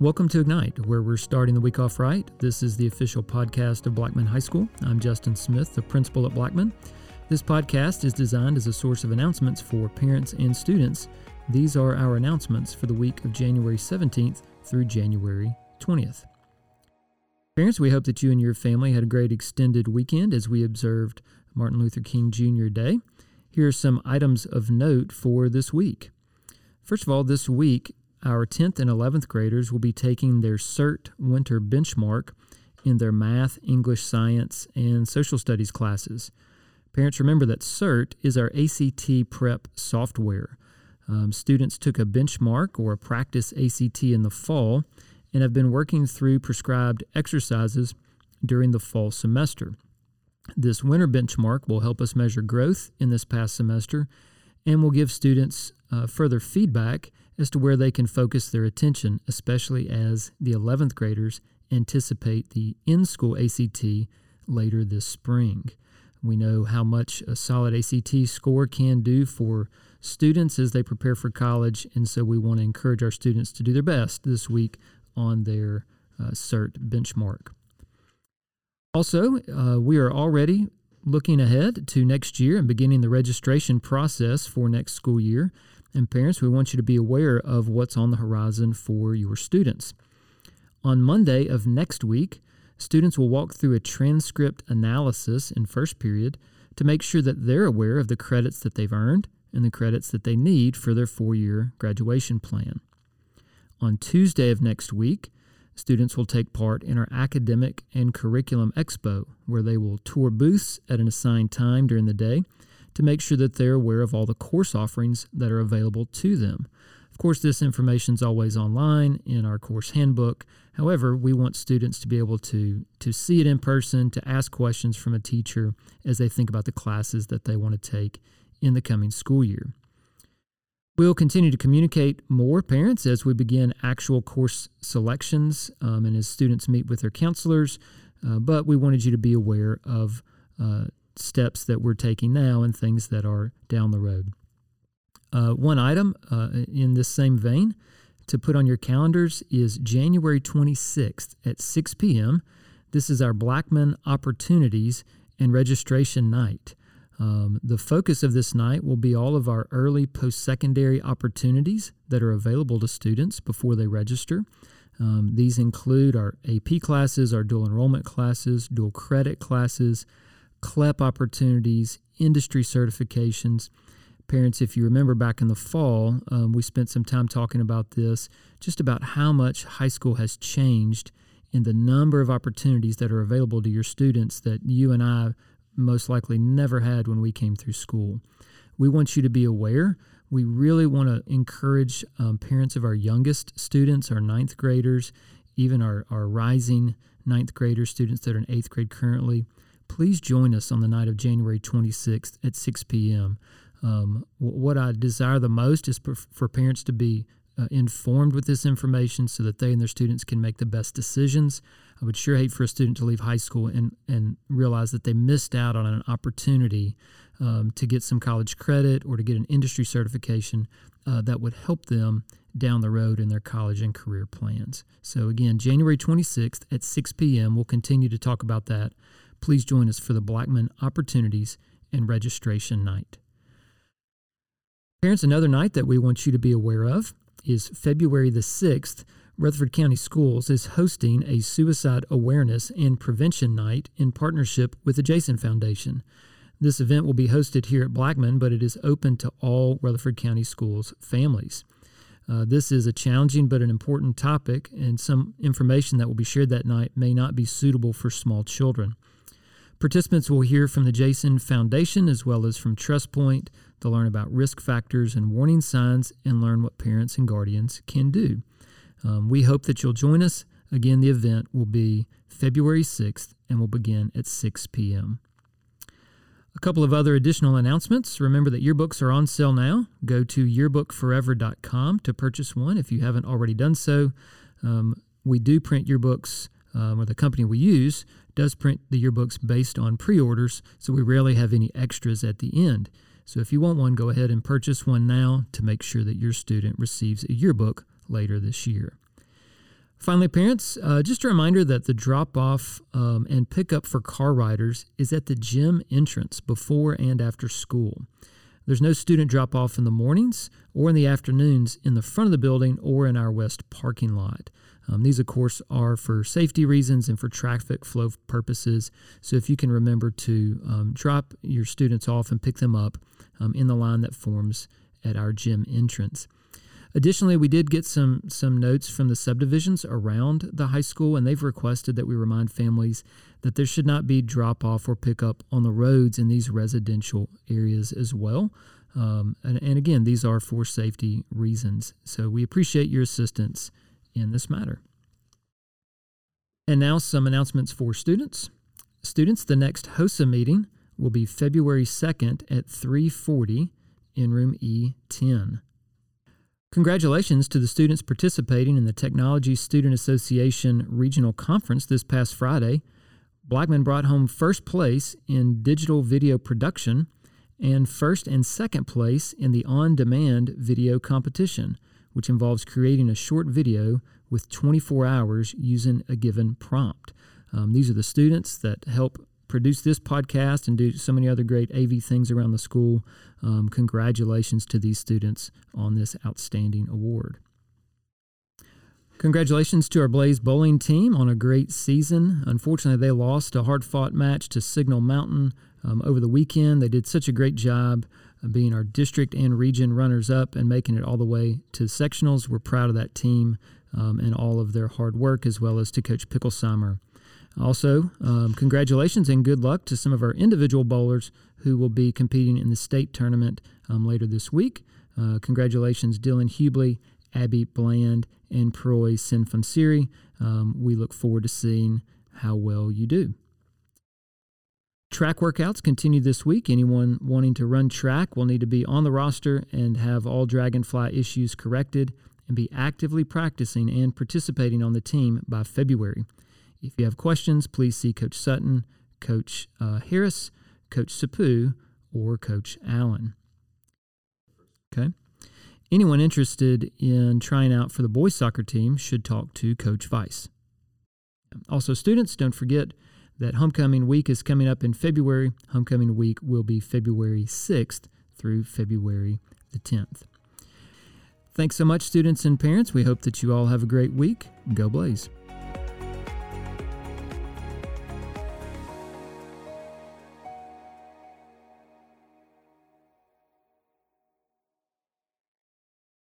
Welcome to Ignite, where we're starting the week off right. This is the official podcast of Blackman High School. I'm Justin Smith, the principal at Blackman. This podcast is designed as a source of announcements for parents and students. These are our announcements for the week of January 17th through January 20th. Parents, we hope that you and your family had a great extended weekend as we observed Martin Luther King Jr. Day. Here are some items of note for this week. First of all, this week our 10th and 11th graders will be taking their CERT winter benchmark in their math, English, science, and social studies classes. Parents remember that CERT is our ACT prep software. Um, students took a benchmark or a practice ACT in the fall and have been working through prescribed exercises during the fall semester. This winter benchmark will help us measure growth in this past semester and will give students uh, further feedback as to where they can focus their attention, especially as the 11th graders anticipate the in school ACT later this spring. We know how much a solid ACT score can do for students as they prepare for college, and so we want to encourage our students to do their best this week on their uh, CERT benchmark. Also, uh, we are already looking ahead to next year and beginning the registration process for next school year. And parents, we want you to be aware of what's on the horizon for your students. On Monday of next week, students will walk through a transcript analysis in first period to make sure that they're aware of the credits that they've earned and the credits that they need for their four year graduation plan. On Tuesday of next week, students will take part in our academic and curriculum expo, where they will tour booths at an assigned time during the day to make sure that they're aware of all the course offerings that are available to them. Of course, this information is always online in our course handbook. However, we want students to be able to, to see it in person, to ask questions from a teacher as they think about the classes that they want to take in the coming school year. We'll continue to communicate more parents as we begin actual course selections um, and as students meet with their counselors, uh, but we wanted you to be aware of uh, steps that we're taking now and things that are down the road. Uh, one item uh, in this same vein to put on your calendars is January 26th at 6 p.m. This is our Blackman Opportunities and Registration Night. Um, the focus of this night will be all of our early post secondary opportunities that are available to students before they register. Um, these include our AP classes, our dual enrollment classes, dual credit classes, CLEP opportunities, industry certifications. Parents, if you remember back in the fall, um, we spent some time talking about this, just about how much high school has changed in the number of opportunities that are available to your students that you and I most likely never had when we came through school. We want you to be aware. We really want to encourage um, parents of our youngest students, our ninth graders, even our, our rising ninth grader students that are in eighth grade currently, please join us on the night of January 26th at 6 p.m. Um, what I desire the most is for parents to be uh, informed with this information so that they and their students can make the best decisions. I would sure hate for a student to leave high school and, and realize that they missed out on an opportunity um, to get some college credit or to get an industry certification uh, that would help them down the road in their college and career plans. So, again, January 26th at 6 p.m., we'll continue to talk about that please join us for the Blackman Opportunities and Registration Night. Parents, another night that we want you to be aware of is February the 6th. Rutherford County Schools is hosting a suicide awareness and prevention night in partnership with the Jason Foundation. This event will be hosted here at Blackman, but it is open to all Rutherford County Schools families. Uh, this is a challenging but an important topic, and some information that will be shared that night may not be suitable for small children. Participants will hear from the Jason Foundation as well as from TrustPoint. They'll learn about risk factors and warning signs and learn what parents and guardians can do. Um, we hope that you'll join us. Again, the event will be February 6th and will begin at 6 p.m. A couple of other additional announcements. Remember that yearbooks are on sale now. Go to yearbookforever.com to purchase one if you haven't already done so. Um, we do print yearbooks, um, or the company we use does print the yearbooks based on pre orders, so we rarely have any extras at the end. So if you want one, go ahead and purchase one now to make sure that your student receives a yearbook later this year. Finally, parents, uh, just a reminder that the drop off um, and pickup for car riders is at the gym entrance before and after school. There's no student drop off in the mornings or in the afternoons in the front of the building or in our west parking lot. Um, these, of course, are for safety reasons and for traffic flow purposes. So if you can remember to um, drop your students off and pick them up um, in the line that forms at our gym entrance. Additionally, we did get some some notes from the subdivisions around the high school, and they've requested that we remind families that there should not be drop off or pickup on the roads in these residential areas as well. Um, and, and again, these are for safety reasons. So we appreciate your assistance in this matter. And now some announcements for students. Students, the next HOSA meeting will be February 2nd at 340 in room E10. Congratulations to the students participating in the Technology Student Association Regional Conference this past Friday. Blackman brought home first place in digital video production and first and second place in the on demand video competition, which involves creating a short video with 24 hours using a given prompt. Um, these are the students that help produce this podcast and do so many other great AV things around the school. Um, congratulations to these students on this outstanding award. Congratulations to our Blaze bowling team on a great season. Unfortunately, they lost a hard fought match to Signal Mountain um, over the weekend. They did such a great job being our district and region runners up and making it all the way to sectionals. We're proud of that team um, and all of their hard work, as well as to Coach Picklesheimer also, um, congratulations and good luck to some of our individual bowlers who will be competing in the state tournament um, later this week. Uh, congratulations, Dylan Hubley, Abby Bland, and Proy Sinfonsiri. Um, we look forward to seeing how well you do. Track workouts continue this week. Anyone wanting to run track will need to be on the roster and have all Dragonfly issues corrected and be actively practicing and participating on the team by February. If you have questions, please see Coach Sutton, Coach uh, Harris, Coach Sapu, or Coach Allen. Okay. Anyone interested in trying out for the boys soccer team should talk to Coach Vice. Also, students, don't forget that homecoming week is coming up in February. Homecoming week will be February 6th through February the 10th. Thanks so much, students and parents. We hope that you all have a great week. Go Blaze.